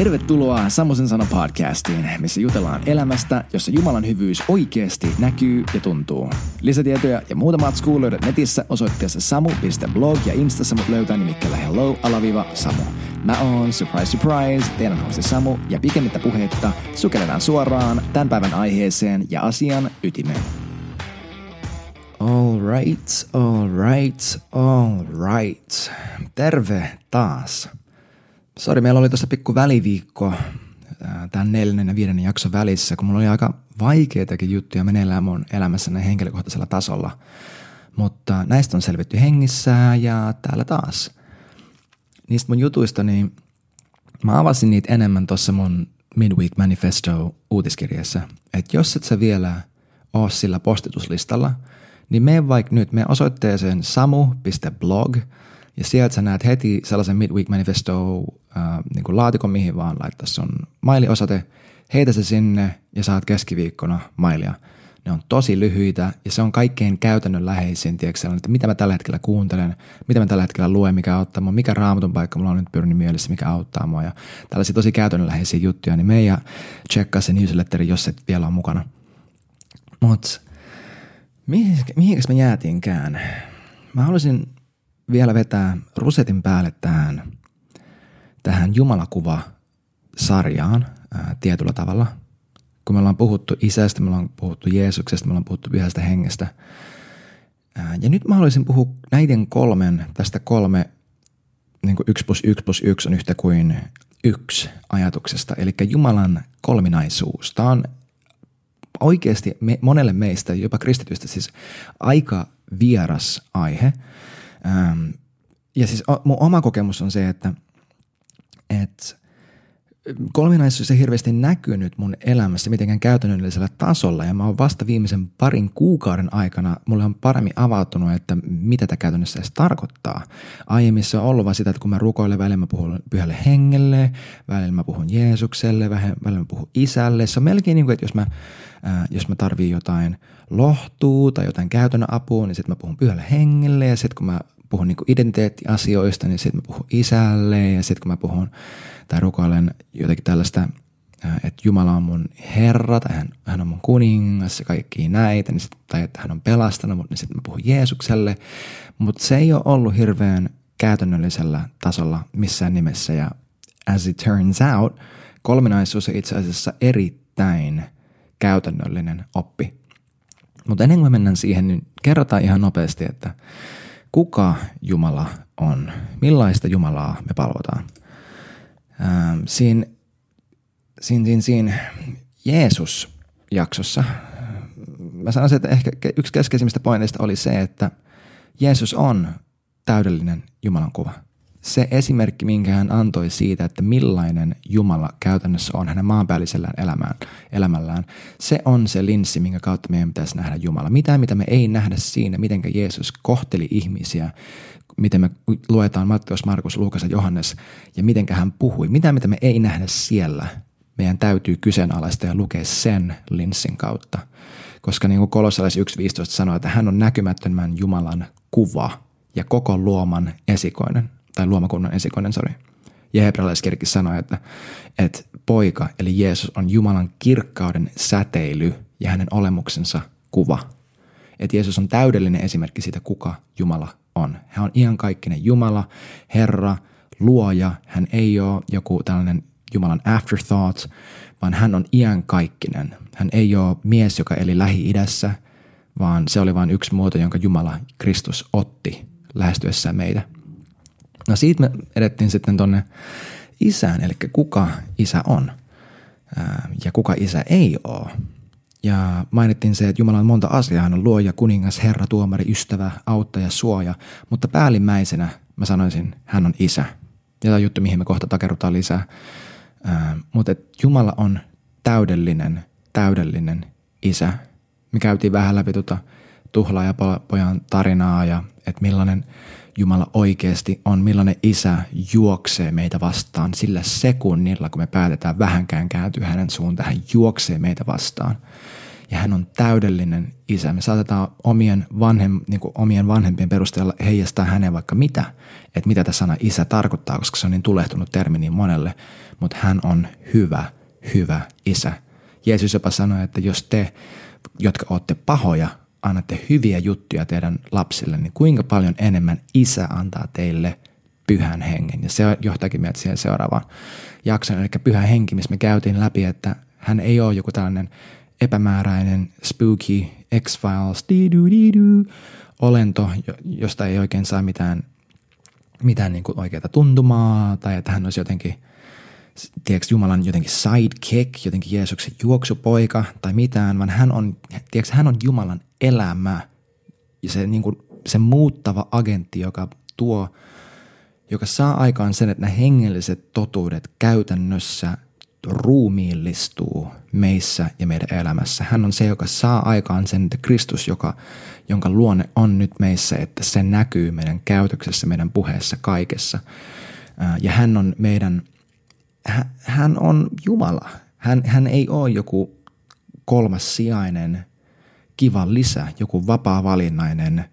Tervetuloa Samosen sana podcastiin, missä jutellaan elämästä, jossa Jumalan hyvyys oikeasti näkyy ja tuntuu. Lisätietoja ja muuta matskua löydät netissä osoitteessa samu.blog ja instassa mut löytää nimikkeellä hello alaviva samu. Mä oon, surprise surprise, teidän hosti Samu ja pikemmittä puheitta sukelletaan suoraan tämän päivän aiheeseen ja asian ytimeen. All right, all right, all right. Terve taas. Sori, meillä oli tuossa pikku väliviikko tämän neljännen ja viidennen jakson välissä, kun mulla oli aika vaikeitakin juttuja meneillään mun elämässäni henkilökohtaisella tasolla. Mutta näistä on selvitty hengissä ja täällä taas. Niistä mun jutuista, niin mä avasin niitä enemmän tuossa mun Midweek Manifesto uutiskirjassa. Että jos et sä vielä oo sillä postituslistalla, niin mene vaikka nyt me osoitteeseen samu.blog – ja sieltä sä näet heti sellaisen Midweek Manifesto äh, niin kuin laatikon, mihin vaan laittaa sun mailiosoite, heitä se sinne ja saat keskiviikkona mailia. Ne on tosi lyhyitä ja se on kaikkein käytännönläheisin, tiedätkö, että mitä mä tällä hetkellä kuuntelen, mitä mä tällä hetkellä luen, mikä auttaa mua, mikä raamatun paikka mulla on nyt pyörinyt mielessä, mikä auttaa mua ja tällaisia tosi käytännönläheisiä juttuja, niin meidän tsekkaa se newsletteri, jos et vielä on mukana. Mutta mihin, mihinkäs me jäätiinkään? Mä haluaisin vielä vetää rusetin päälle tähän, tähän Jumalakuva-sarjaan ää, tietyllä tavalla. Kun me ollaan puhuttu isästä, me ollaan puhuttu Jeesuksesta, me ollaan puhuttu pyhästä hengestä. Ää, ja nyt mä haluaisin puhua näiden kolmen, tästä kolme, niin kuin yksi plus yksi plus yksi on yhtä kuin yksi ajatuksesta, eli Jumalan kolminaisuus. Tämä on oikeasti me, monelle meistä, jopa kristityistä, siis aika vieras aihe – Ähm, ja siis mun oma kokemus on se, että, että kolminaisuus ei hirveästi näkynyt mun elämässä mitenkään käytännöllisellä tasolla ja mä oon vasta viimeisen parin kuukauden aikana, mulle on paremmin avautunut, että mitä tämä käytännössä edes tarkoittaa. Aiemmin se on ollut vaan sitä, että kun mä rukoilen, välillä mä puhun pyhälle hengelle, välillä mä puhun Jeesukselle, välillä mä puhun isälle. Se on melkein niin kuin, että jos mä, ää, jos mä tarviin jotain lohtuu tai jotain käytännön apua, niin sitten mä puhun pyhälle hengelle ja sitten kun mä puhun niin identiteettiasioista, niin sitten mä puhun isälle ja sitten kun mä puhun tai rukoilen jotenkin tällaista, että Jumala on mun Herra tai hän, hän on mun kuningas ja kaikki näitä, niin sit, tai että hän on pelastanut mut, niin sitten mä puhun Jeesukselle. Mutta se ei ole ollut hirveän käytännöllisellä tasolla missään nimessä ja as it turns out, kolminaisuus on itse asiassa erittäin käytännöllinen oppi. Mutta ennen kuin mennään siihen, niin kerrotaan ihan nopeasti, että kuka Jumala on, millaista Jumalaa me palvotaan. Ähm, siinä, siinä, siinä Jeesus-jaksossa mä sanoisin, että ehkä yksi keskeisimmistä pointeista oli se, että Jeesus on täydellinen Jumalan kuva – se esimerkki, minkä hän antoi siitä, että millainen Jumala käytännössä on hänen maanpäällisellään elämään, elämällään, se on se linssi, minkä kautta meidän pitäisi nähdä Jumala. Mitä, mitä me ei nähdä siinä, miten Jeesus kohteli ihmisiä, miten me luetaan Matteus, Markus, Luukas ja Johannes ja miten hän puhui. Mitä, mitä me ei nähdä siellä, meidän täytyy kyseenalaista ja lukea sen linssin kautta. Koska niin kuin Kolossalais 1.15 sanoo, että hän on näkymättömän Jumalan kuva ja koko luoman esikoinen – tai luomakunnan esikoinen, sorry. Ja hebrealaiskirkki sanoi, että, että poika eli Jeesus on Jumalan kirkkauden säteily ja hänen olemuksensa kuva. Että Jeesus on täydellinen esimerkki siitä, kuka Jumala on. Hän on iankaikkinen Jumala, Herra, luoja. Hän ei ole joku tällainen Jumalan afterthought, vaan hän on iankaikkinen. Hän ei ole mies, joka eli Lähi-idässä, vaan se oli vain yksi muoto, jonka Jumala Kristus otti lähestyessään meitä – No siitä me edettiin sitten tonne isään, eli kuka isä on ja kuka isä ei ole. Ja mainittiin se, että Jumala on monta asiaa. Hän on luoja, kuningas, herra, tuomari, ystävä, auttaja, suoja. Mutta päällimmäisenä mä sanoisin, hän on isä. Ja tämä on juttu, mihin me kohta takerrutaan lisää. mutta Jumala on täydellinen, täydellinen isä. Me käytiin vähän läpi tuota tuhlaajapojan tarinaa ja että millainen – Jumala oikeasti on, millainen isä juoksee meitä vastaan sillä sekunnilla, kun me päätetään vähänkään kääntyä hänen suuntaan. Hän juoksee meitä vastaan. ja hän on täydellinen isä. Me saatetaan omien, vanhem, niin kuin omien vanhempien perusteella heijastaa häneen vaikka mitä, että mitä tämä sana isä tarkoittaa, koska se on niin tulehtunut termi niin monelle, mutta hän on hyvä, hyvä isä. Jeesus jopa sanoi, että jos te, jotka olette pahoja, annatte hyviä juttuja teidän lapsille, niin kuinka paljon enemmän isä antaa teille pyhän hengen. Ja se johtaakin meidät siihen seuraavaan jaksoon, eli pyhä henki, missä me käytiin läpi, että hän ei ole joku tällainen epämääräinen, spooky, X-Files, olento, josta ei oikein saa mitään, mitään niin oikeaa tuntumaa, tai että hän olisi jotenkin, tiedätkö, Jumalan jotenkin sidekick, jotenkin Jeesuksen juoksupoika tai mitään, vaan hän on, tiedätkö, hän on Jumalan elämä ja se, niin kuin, se muuttava agentti, joka tuo, joka saa aikaan sen, että nämä hengelliset totuudet käytännössä – ruumiillistuu meissä ja meidän elämässä. Hän on se, joka saa aikaan sen, että Kristus, joka, jonka luonne on nyt meissä, että se näkyy meidän käytöksessä, meidän puheessa, kaikessa. Ja hän on meidän, hän on Jumala. Hän, hän ei ole joku kolmas sijainen kiva lisä, joku vapaa-valinnainen –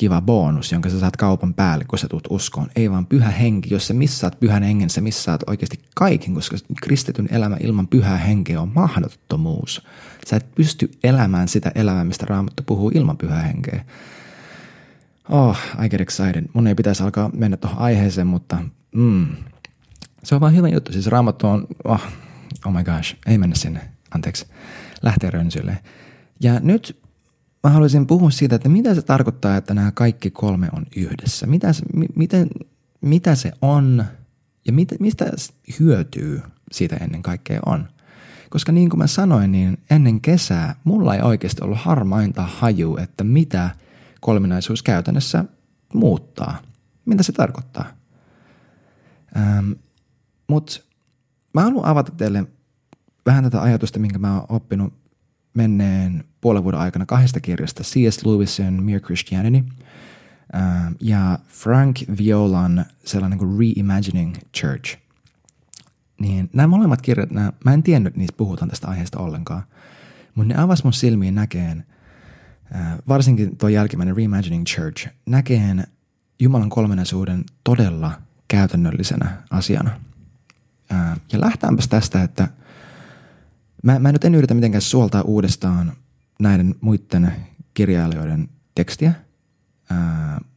kiva bonus, jonka sä saat kaupan päälle, kun sä tulet uskoon. Ei vaan pyhä henki. Jos sä missaat pyhän hengen, sä missaat oikeasti kaiken, koska kristityn elämä ilman pyhää henkeä on mahdottomuus. Sä et pysty elämään sitä elämää, mistä Raamattu puhuu ilman pyhää henkeä. Oh, I get excited. Mun ei pitäisi alkaa mennä tuohon aiheeseen, mutta mm, se on vaan hyvä juttu. Siis Raamattu on, oh, oh my gosh, ei mennä sinne. Anteeksi. Lähtee rönsylle. Ja nyt mä haluaisin puhua siitä, että mitä se tarkoittaa, että nämä kaikki kolme on yhdessä. Mitä se, miten, mitä se on ja mit, mistä hyötyy siitä ennen kaikkea on. Koska niin kuin mä sanoin, niin ennen kesää mulla ei oikeasti ollut harmainta haju, että mitä kolminaisuus käytännössä muuttaa. Mitä se tarkoittaa. Ähm, Mutta mä haluan avata teille vähän tätä ajatusta, minkä mä oon oppinut menneen puolen vuoden aikana kahdesta kirjasta, C.S. Lewisin Mere Christianity uh, ja Frank Violan sellainen kuin Reimagining Church. Niin nämä molemmat kirjat, nämä, mä en tiennyt, niistä puhutaan tästä aiheesta ollenkaan, mutta ne avasi mun silmiin näkeen, uh, varsinkin tuo jälkimmäinen Reimagining Church, näkeen Jumalan kolmenaisuuden todella käytännöllisenä asiana. Uh, ja lähtäänpäs tästä, että – Mä, mä nyt en yritä mitenkään suoltaa uudestaan näiden muiden kirjailijoiden tekstiä,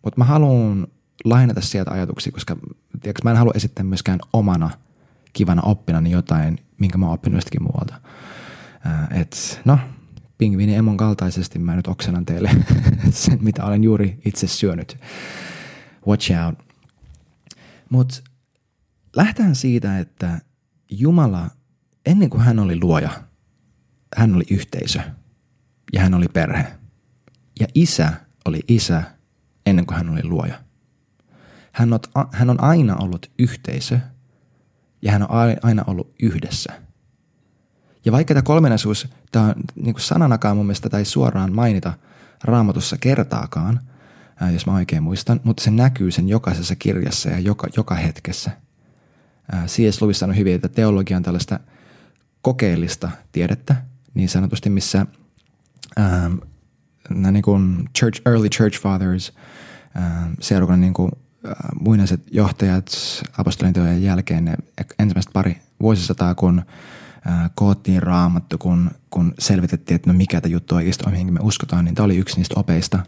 mutta mä haluan lainata sieltä ajatuksia, koska tiedätkö, mä en halua esittää myöskään omana kivana oppina niin jotain, minkä mä oon oppinut jostakin muualta. Ää, et, no, pingviini emon kaltaisesti mä nyt oksenan teille sen, mitä olen juuri itse syönyt. Watch out. Mutta lähtään siitä, että Jumala – ennen kuin hän oli luoja, hän oli yhteisö ja hän oli perhe. Ja isä oli isä ennen kuin hän oli luoja. Hän on, hän on aina ollut yhteisö ja hän on aina ollut yhdessä. Ja vaikka tämä kolmenaisuus, tämä on niin kuin sananakaan mun mielestä tai suoraan mainita raamatussa kertaakaan, jos mä oikein muistan, mutta se näkyy sen jokaisessa kirjassa ja joka, joka hetkessä. C.S. Lewis sanoi hyvin, että teologia on tällaista – kokeellista tiedettä, niin sanotusti, missä ähm, nämä niin kuin church, early church fathers, ähm, seurakunnan niin kuin, äh, muinaiset johtajat apostolin teojen jälkeen, ne ensimmäistä pari vuosisataa, kun äh, koottiin raamattu, kun, kun selvitettiin, että no mikä tämä juttu oikeasti on, mihin me uskotaan, niin tämä oli yksi niistä opeista,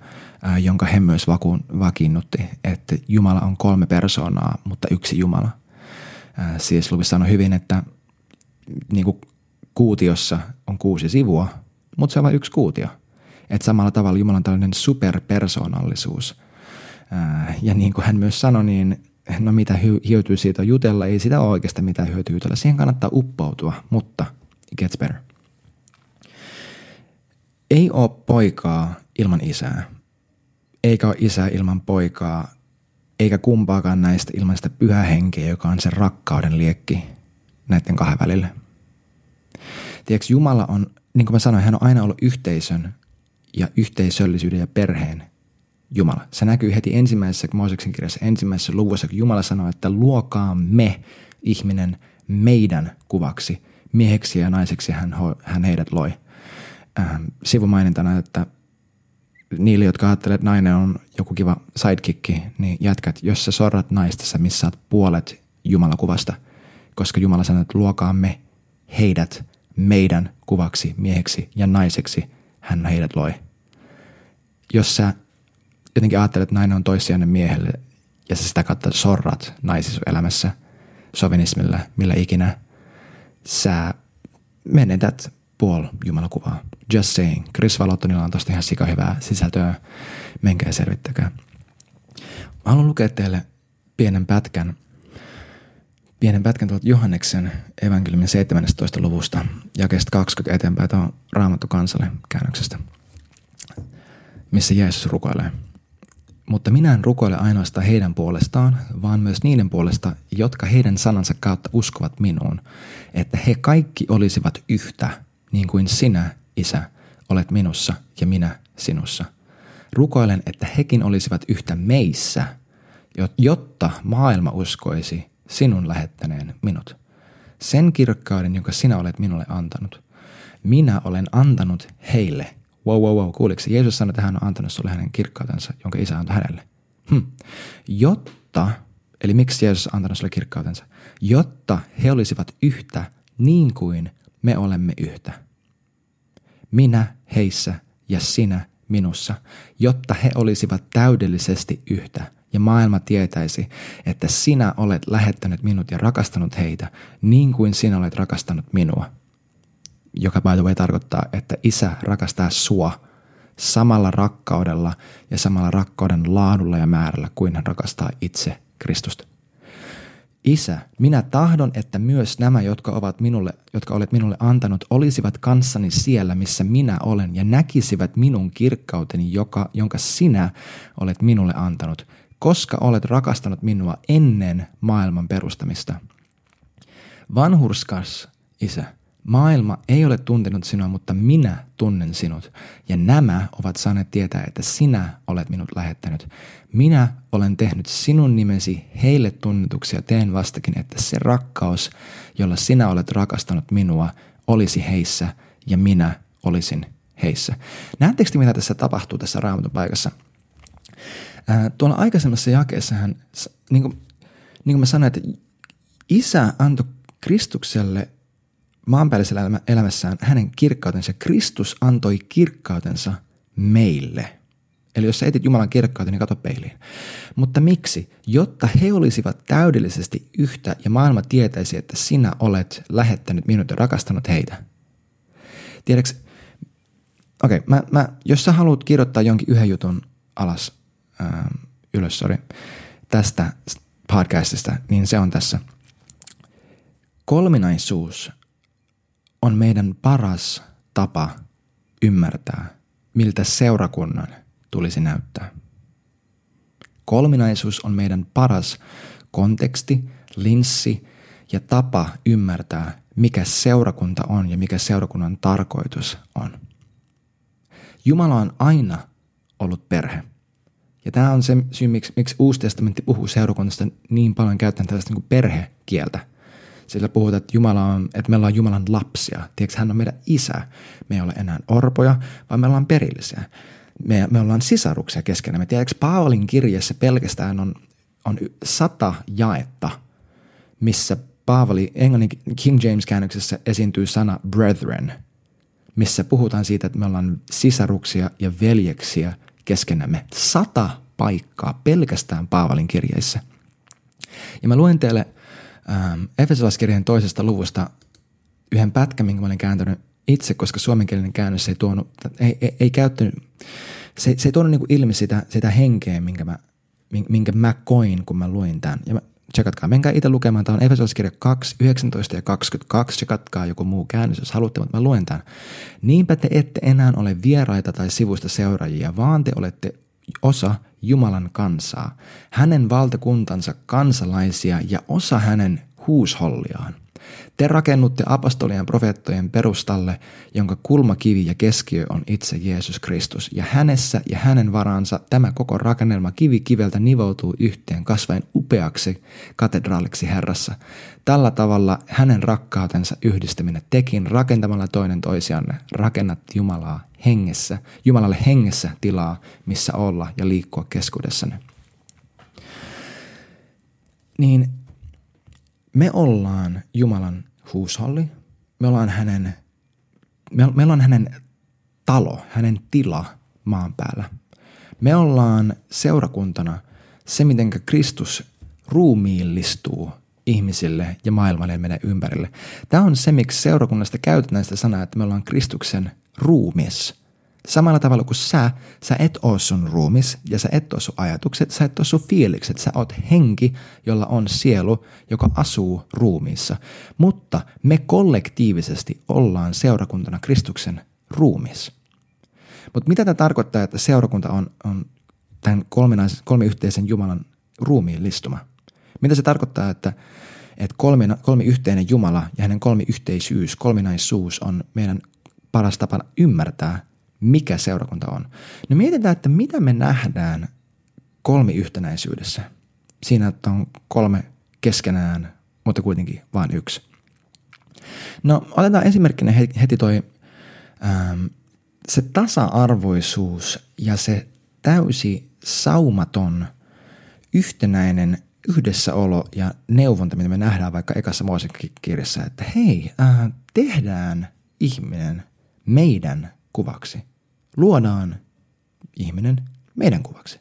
äh, jonka he myös vakuun, vakiinnutti, että Jumala on kolme persoonaa, mutta yksi Jumala. Äh, C.S. Lewis sanoi hyvin, että niin kuin kuutiossa on kuusi sivua, mutta se on vain yksi kuutio. Et samalla tavalla Jumalan tällainen superpersonallisuus. ja niin kuin hän myös sanoi, niin no mitä hyötyy siitä jutella, ei sitä ole oikeastaan mitään hyötyä jutella. Siihen kannattaa uppoutua, mutta it gets better. Ei ole poikaa ilman isää, eikä ole isää ilman poikaa, eikä kumpaakaan näistä ilman sitä pyhähenkeä, joka on se rakkauden liekki näiden kahden välillä. Tiedätkö, Jumala on, niin kuin mä sanoin, hän on aina ollut yhteisön ja yhteisöllisyyden ja perheen Jumala. Se näkyy heti ensimmäisessä Mooseksen kirjassa, ensimmäisessä luvussa, kun Jumala sanoi, että luokaa me, ihminen, meidän kuvaksi. Mieheksi ja naiseksi hän, hän heidät loi. äh, sivumainintana, että niille, jotka ajattelee, että nainen on joku kiva sidekicki, niin jätkät, jos sä sorrat naista, sä missaat puolet Jumalakuvasta, koska Jumala sanoo, että luokaamme heidät meidän kuvaksi, mieheksi ja naiseksi. Hän heidät loi. Jos sä jotenkin ajattelet, että nainen on toissijainen miehelle ja sä sitä kautta sorrat naisissa elämässä sovinismilla, millä ikinä, sä menetät puol Jumalakuvaa. Just saying. Chris Valottonilla on tosta ihan sika hyvää sisältöä. Menkää selvittäkää. Mä haluan lukea teille pienen pätkän, pienen pätkän tuolta Johanneksen evankeliumin 17. luvusta, jakeesta 20 eteenpäin. Tämä on Raamattu kansalle käännöksestä, missä Jeesus rukoilee. Mutta minä en rukoile ainoastaan heidän puolestaan, vaan myös niiden puolesta, jotka heidän sanansa kautta uskovat minuun, että he kaikki olisivat yhtä – niin kuin sinä, Isä, olet minussa ja minä sinussa. Rukoilen, että hekin olisivat yhtä meissä, jotta maailma uskoisi sinun lähettäneen minut. Sen kirkkauden, jonka sinä olet minulle antanut. Minä olen antanut heille. Wow, wow, wow, kuuliko Jeesus sanoi, että hän on antanut sinulle hänen kirkkautensa, jonka isä antoi hänelle. Hm. Jotta, eli miksi Jeesus on antanut sinulle kirkkautensa? Jotta he olisivat yhtä niin kuin me olemme yhtä minä heissä ja sinä minussa, jotta he olisivat täydellisesti yhtä ja maailma tietäisi, että sinä olet lähettänyt minut ja rakastanut heitä niin kuin sinä olet rakastanut minua. Joka by the way tarkoittaa, että isä rakastaa sua samalla rakkaudella ja samalla rakkauden laadulla ja määrällä kuin hän rakastaa itse Kristusta. Isä, minä tahdon, että myös nämä, jotka, ovat minulle, jotka olet minulle antanut, olisivat kanssani siellä, missä minä olen, ja näkisivät minun kirkkauteni, joka, jonka sinä olet minulle antanut, koska olet rakastanut minua ennen maailman perustamista. Vanhurskas, Isä, Maailma ei ole tuntenut sinua, mutta minä tunnen sinut. Ja nämä ovat saaneet tietää, että sinä olet minut lähettänyt. Minä olen tehnyt sinun nimesi heille tunnetuksi ja teen vastakin, että se rakkaus, jolla sinä olet rakastanut minua, olisi heissä ja minä olisin heissä. Näettekö te, mitä tässä tapahtuu tässä raamatun paikassa? Ää, tuolla aikaisemmassa jakeessa hän, niin kuin, niin kuin mä sanoin, että isä antoi Kristukselle maanpäällisellä elämässään hänen kirkkautensa. Kristus antoi kirkkautensa meille. Eli jos sä etit Jumalan kirkkautta, niin kato peiliin. Mutta miksi? Jotta he olisivat täydellisesti yhtä ja maailma tietäisi, että sinä olet lähettänyt minut ja rakastanut heitä. Tiedätkö, okei, okay, mä, mä, jos sä haluat kirjoittaa jonkin yhden jutun alas, ää, ylös, sorry, tästä podcastista, niin se on tässä. Kolminaisuus on meidän paras tapa ymmärtää, miltä seurakunnan tulisi näyttää. Kolminaisuus on meidän paras konteksti, linssi ja tapa ymmärtää, mikä seurakunta on ja mikä seurakunnan tarkoitus on. Jumala on aina ollut perhe. Ja tämä on se syy, miksi, miksi Uusi testamentti puhuu seurakunnasta niin paljon käyttäen tällaista niin perhekieltä – sillä puhutaan, että, Jumala on, että me ollaan Jumalan lapsia. Tiedätkö, hän on meidän isä. Me ei ole enää orpoja, vaan me ollaan perillisiä. Me, me ollaan sisaruksia keskenään. Tiedätkö, Paavalin kirjassa pelkästään on, on sata jaetta, missä Paavali, englannin King James-käännöksessä esiintyy sana brethren, missä puhutaan siitä, että me ollaan sisaruksia ja veljeksiä keskenämme. Sata paikkaa pelkästään Paavalin kirjeissä. Ja mä luen teille ähm, Efesolaiskirjan toisesta luvusta yhden pätkän, minkä mä olin kääntänyt itse, koska suomenkielinen käännös ei tuonut, ei, ei, ei käyttänyt, se, se ei tuonut niinku ilmi sitä, sitä henkeä, minkä mä, minkä mä koin, kun mä luin tämän. Ja mä, tsekatkaa, menkää itse lukemaan. Tämä on Efesolaiskirja 2, 19 ja 22. Tsekatkaa joku muu käännös, jos haluatte, mutta mä luen tämän. Niinpä te ette enää ole vieraita tai sivusta seuraajia, vaan te olette osa Jumalan kansaa, hänen valtakuntansa kansalaisia ja osa hänen huusholliaan. Te rakennutte apostolien profeettojen perustalle, jonka kulmakivi ja keskiö on itse Jeesus Kristus. Ja hänessä ja hänen varansa tämä koko rakennelma kivi kiveltä nivoutuu yhteen kasvaen upeaksi katedraaliksi Herrassa. Tällä tavalla hänen rakkautensa yhdistäminen tekin rakentamalla toinen toisianne rakennat Jumalaa hengessä, Jumalalle hengessä tilaa, missä olla ja liikkua keskuudessanne. Niin me ollaan Jumalan huusholli, me ollaan hänen, me, meillä on hänen talo, hänen tila maan päällä. Me ollaan seurakuntana se, miten Kristus ruumiillistuu ihmisille ja maailmalle ja meidän ympärille. Tämä on se, miksi seurakunnasta käytetään sitä sanaa, että me ollaan Kristuksen ruumis – Samalla tavalla kuin sä, sä et oo sun ruumis ja sä et oo sun ajatukset, sä et oo sun fiilikset, sä oot henki, jolla on sielu, joka asuu ruumiissa. Mutta me kollektiivisesti ollaan seurakuntana Kristuksen ruumis. Mutta mitä tämä tarkoittaa, että seurakunta on, on tämän kolmiyhteisen Jumalan ruumiin listuma? Mitä se tarkoittaa, että, että kolmi, kolmiyhteinen Jumala ja hänen kolmiyhteisyys, kolminaisuus on meidän paras tapa ymmärtää mikä seurakunta on. No mietitään, että mitä me nähdään kolmiyhtenäisyydessä. Siinä, että on kolme keskenään, mutta kuitenkin vain yksi. No otetaan esimerkkinä heti toi ähm, se tasa-arvoisuus ja se täysi saumaton yhtenäinen yhdessäolo ja neuvonta, mitä me nähdään vaikka ekassa Moosekirjassa, että hei, äh, tehdään ihminen meidän kuvaksi. Luodaan ihminen meidän kuvaksi.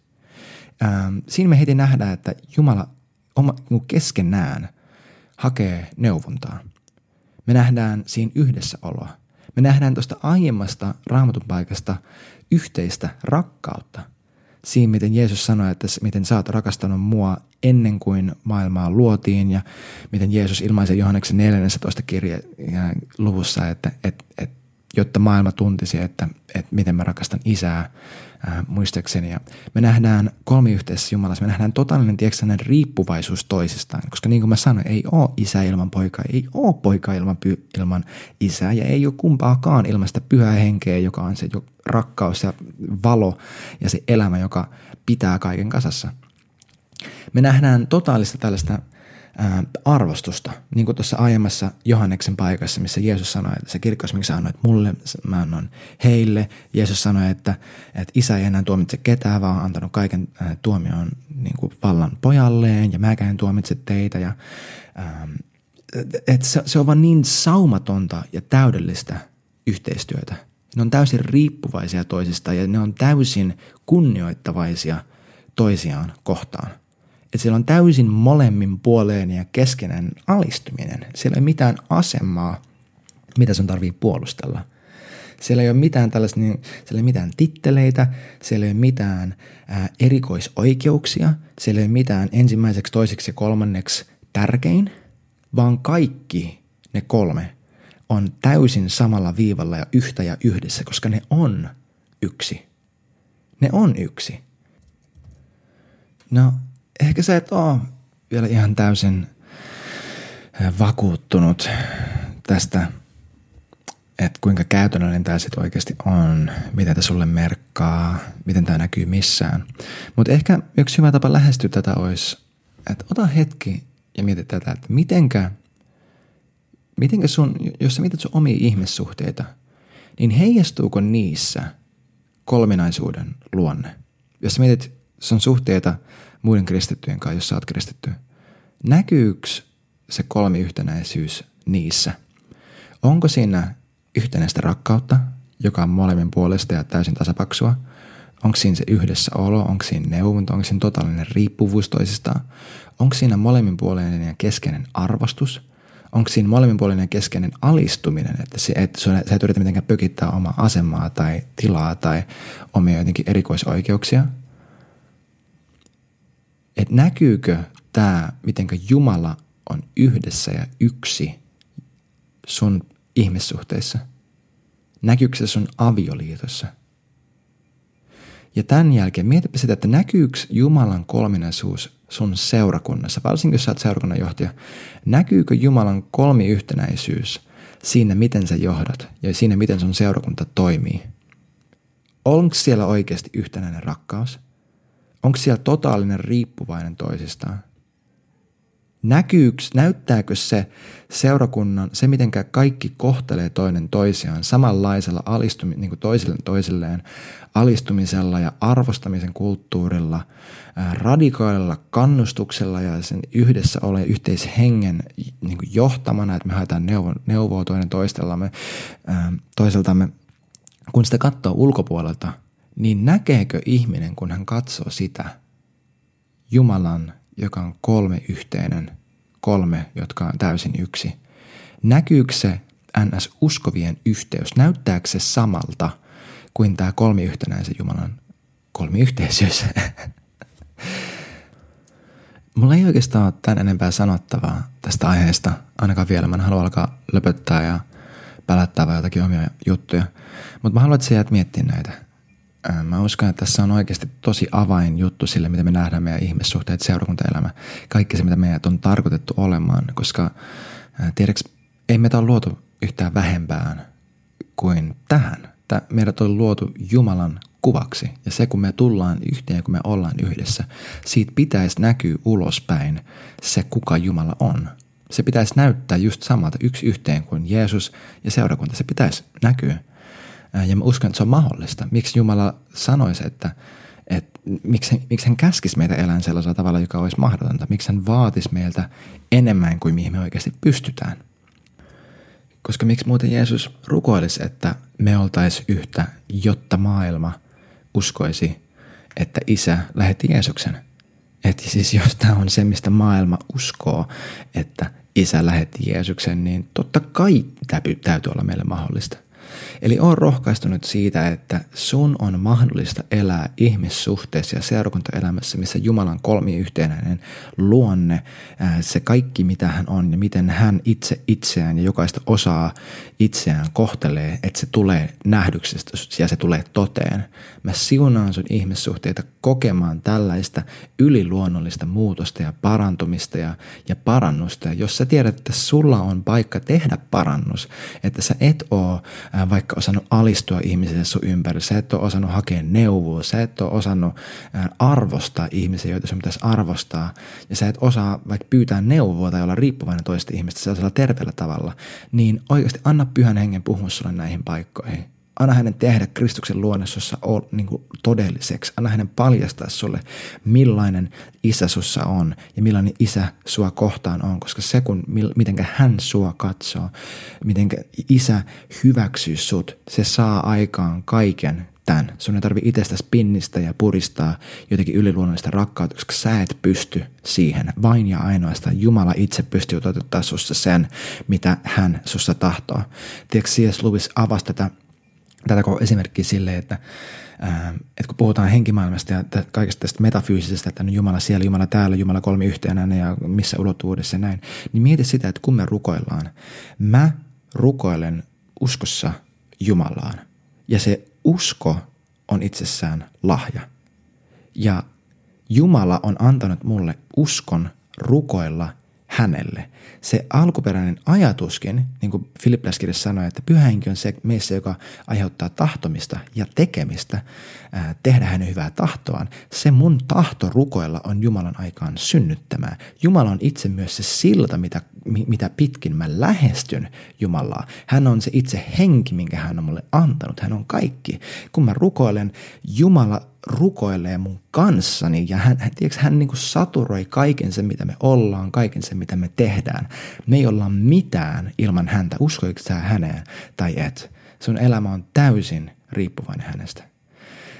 Ähm, siinä me heti nähdään, että Jumala oma, niin keskenään hakee neuvontaa. Me nähdään siinä yhdessäoloa. Me nähdään tuosta aiemmasta raamatun paikasta yhteistä rakkautta. Siinä, miten Jeesus sanoi, että miten sä oot rakastanut mua ennen kuin maailmaa luotiin ja miten Jeesus ilmaisi Johanneksen 14 kirje luvussa, että, että, että jotta maailma tuntisi, että, että miten mä rakastan isää ää, muistaakseni. Ja me nähdään kolmiyhteisessä Jumalassa, me nähdään totaalinen tiedätkö, riippuvaisuus toisistaan, koska niin kuin mä sanoin, ei ole isä ilman poikaa, ei ole poika ilman, py, ilman isää ja ei ole kumpaakaan ilman sitä pyhää henkeä, joka on se rakkaus ja valo ja se elämä, joka pitää kaiken kasassa. Me nähdään totaalista tällaista arvostusta, niin kuin tuossa aiemmassa Johanneksen paikassa, missä Jeesus sanoi, että se kirkkaus, minkä sanoit mulle, mä annan heille. Jeesus sanoi, että, että isä ei enää tuomitse ketään, vaan on antanut kaiken ää, tuomion niin kuin vallan pojalleen ja mäkään tuomitse teitä. Ja, ää, et se, se on vaan niin saumatonta ja täydellistä yhteistyötä. Ne on täysin riippuvaisia toisistaan ja ne on täysin kunnioittavaisia toisiaan kohtaan – että siellä on täysin molemmin puoleen ja keskenään alistuminen. Siellä ei ole mitään asemaa, mitä sun tarvii puolustella. Siellä ei ole mitään tällaista, niin, siellä ei ole mitään titteleitä, siellä ei ole mitään ää, erikoisoikeuksia, siellä ei ole mitään ensimmäiseksi, toiseksi ja kolmanneksi tärkein, vaan kaikki ne kolme on täysin samalla viivalla ja yhtä ja yhdessä, koska ne on yksi. Ne on yksi. No, ehkä sä et ole vielä ihan täysin vakuuttunut tästä, että kuinka käytännöllinen tämä sitten oikeasti on, mitä tämä sulle merkkaa, miten tämä näkyy missään. Mutta ehkä yksi hyvä tapa lähestyä tätä olisi, että ota hetki ja mieti tätä, että mitenkä, mitenkä sun, jos sä mietit sun omia ihmissuhteita, niin heijastuuko niissä kolminaisuuden luonne? Jos sä mietit sun suhteita muiden kristittyjen kanssa, jos sä oot kristitty. Näkyykö se kolmiyhtenäisyys niissä? Onko siinä yhtenäistä rakkautta, joka on molemmin puolesta ja täysin tasapaksua? Onko siinä se yhdessäolo, onko siinä neuvonta, onko siinä totaalinen riippuvuus toisistaan? Onko siinä molemminpuolinen ja keskeinen arvostus? Onko siinä molemminpuolinen ja keskeinen alistuminen, että, se, että sä et yritä mitenkään pökittää omaa asemaa tai tilaa tai omia jotenkin erikoisoikeuksia – että näkyykö tämä, miten Jumala on yhdessä ja yksi sun ihmissuhteissa? Näkyykö se sun avioliitossa? Ja tämän jälkeen mietipä sitä, että näkyykö Jumalan kolminaisuus sun seurakunnassa, varsinkin jos sä oot seurakunnan johtaja, näkyykö Jumalan kolmiyhtenäisyys siinä, miten sä johdat ja siinä, miten sun seurakunta toimii? Onko siellä oikeasti yhtenäinen rakkaus? Onko siellä totaalinen riippuvainen toisistaan? Näkyyks, näyttääkö se seurakunnan, se miten kaikki kohtelee toinen toisiaan samanlaisella alistumi, niin toisille toisilleen alistumisella ja arvostamisen kulttuurilla, ää, radikaalilla kannustuksella ja sen yhdessä ole yhteishengen niin johtamana, että me haetaan neuvo, neuvoa toinen toistellamme, ää, toiseltamme. Kun sitä katsoo ulkopuolelta, niin näkeekö ihminen, kun hän katsoo sitä Jumalan joka on kolme yhteinen, kolme, jotka on täysin yksi. Näkyykö se NS-uskovien yhteys, näyttääkö se samalta kuin tämä kolmiyhtenäisen Jumalan kolmiyhteisyys? Mulla ei oikeastaan ole tämän enempää sanottavaa tästä aiheesta, ainakaan vielä. Mä en halua alkaa löpöttää ja pälättää vai jotakin omia juttuja. Mutta mä haluan, että sä jäät miettimään näitä. Mä uskon, että tässä on oikeasti tosi avain juttu sille, mitä me nähdään meidän ihmissuhteet, seurakuntaelämä, kaikki se, mitä meidät on tarkoitettu olemaan, koska tiedäks, ei meitä ole luotu yhtään vähempään kuin tähän. Meidät on luotu Jumalan kuvaksi. Ja se, kun me tullaan yhteen kun me ollaan yhdessä, siitä pitäisi näkyä ulospäin se, kuka Jumala on. Se pitäisi näyttää just samalta yksi yhteen kuin Jeesus ja seurakunta. Se pitäisi näkyä. Ja mä uskon, että se on mahdollista. Miksi Jumala sanoisi, että, että miksi, miksi hän käskisi meitä elää sellaisella tavalla, joka olisi mahdotonta? Miksi hän vaatisi meiltä enemmän kuin mihin me oikeasti pystytään? Koska miksi muuten Jeesus rukoilisi, että me oltaisiin yhtä, jotta maailma uskoisi, että isä lähetti Jeesuksen? Että siis jos tämä on se, mistä maailma uskoo, että isä lähetti Jeesuksen, niin totta kai tämä täytyy olla meille mahdollista. Eli on rohkaistunut siitä, että sun on mahdollista elää ihmissuhteessa ja seurakuntaelämässä, missä Jumalan kolmiyhteenäinen luonne, se kaikki mitä hän on ja miten hän itse itseään ja jokaista osaa itseään kohtelee, että se tulee nähdyksestä ja se tulee toteen. Mä siunaan sun ihmissuhteita kokemaan tällaista yliluonnollista muutosta ja parantumista ja, ja parannusta. Ja jos sä tiedät, että sulla on paikka tehdä parannus, että sä et oo vaikka osannut alistua ihmisille sun ympäri, sä et ole osannut hakea neuvoa, sä et ole osannut arvostaa ihmisiä, joita sun pitäisi arvostaa, ja sä et osaa vaikka pyytää neuvoa tai olla riippuvainen toista ihmistä sellaisella terveellä tavalla, niin oikeasti anna pyhän hengen puhua sulle näihin paikkoihin. Anna hänen tehdä Kristuksen luonnossa niin todelliseksi. Anna hänen paljastaa sulle, millainen isä sussa on ja millainen isä sua kohtaan on. Koska se, kun, miten hän sua katsoo, miten isä hyväksyy sut, se saa aikaan kaiken tämän. Sun ei tarvi itsestä pinnistä ja puristaa jotenkin yliluonnollista rakkautta, koska sä et pysty siihen. Vain ja ainoastaan Jumala itse pystyy toteuttaa sussa sen, mitä hän sussa tahtoo. Tiedätkö, C.S. Lewis avasi tätä tätä koko esimerkkiä silleen, että, että kun puhutaan henkimaailmasta ja kaikesta tästä metafyysisestä, että no Jumala siellä, Jumala täällä, Jumala kolmi yhteenä ja missä ulottuvuudessa ja näin, niin mieti sitä, että kun me rukoillaan, mä rukoilen uskossa Jumalaan ja se usko on itsessään lahja. Ja Jumala on antanut mulle uskon rukoilla hänelle. Se alkuperäinen ajatuskin, niin kuin Filippiläskirjassa sanoi, että pyhä henki on se meissä, joka aiheuttaa tahtomista ja tekemistä, ää, tehdä hänen hyvää tahtoaan. Se mun tahto rukoilla on Jumalan aikaan synnyttämää. Jumala on itse myös se silta, mitä, mitä pitkin mä lähestyn Jumalaa. Hän on se itse henki, minkä hän on mulle antanut. Hän on kaikki. Kun mä rukoilen, Jumala rukoilee mun kanssani ja hän, tiedätkö, hän niin saturoi kaiken sen, mitä me ollaan, kaiken sen, mitä me tehdään. Me ei olla mitään ilman häntä. Uskoiko sä häneen tai et? Sun elämä on täysin riippuvainen hänestä.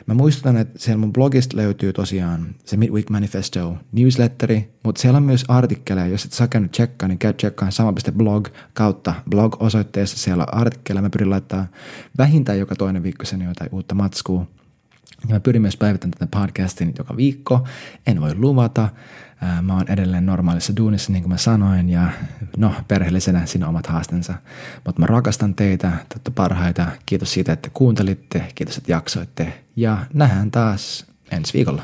Mä muistutan, että siellä mun blogista löytyy tosiaan se Midweek Manifesto newsletteri, mutta siellä on myös artikkeleja. Jos et saa käynyt tsekkaa, niin käy tsekkaan sama.blog kautta blog-osoitteessa. Siellä artikkeleja. Mä pyrin laittaa vähintään joka toinen viikko sen jotain uutta matskua ja mä pyrin myös päivittämään tätä podcastin joka viikko. En voi luvata. Mä oon edelleen normaalissa duunissa, niin kuin mä sanoin, ja no, perheellisenä siinä omat haastensa. Mutta mä rakastan teitä, te olette parhaita. Kiitos siitä, että kuuntelitte, kiitos, että jaksoitte, ja nähdään taas ensi viikolla.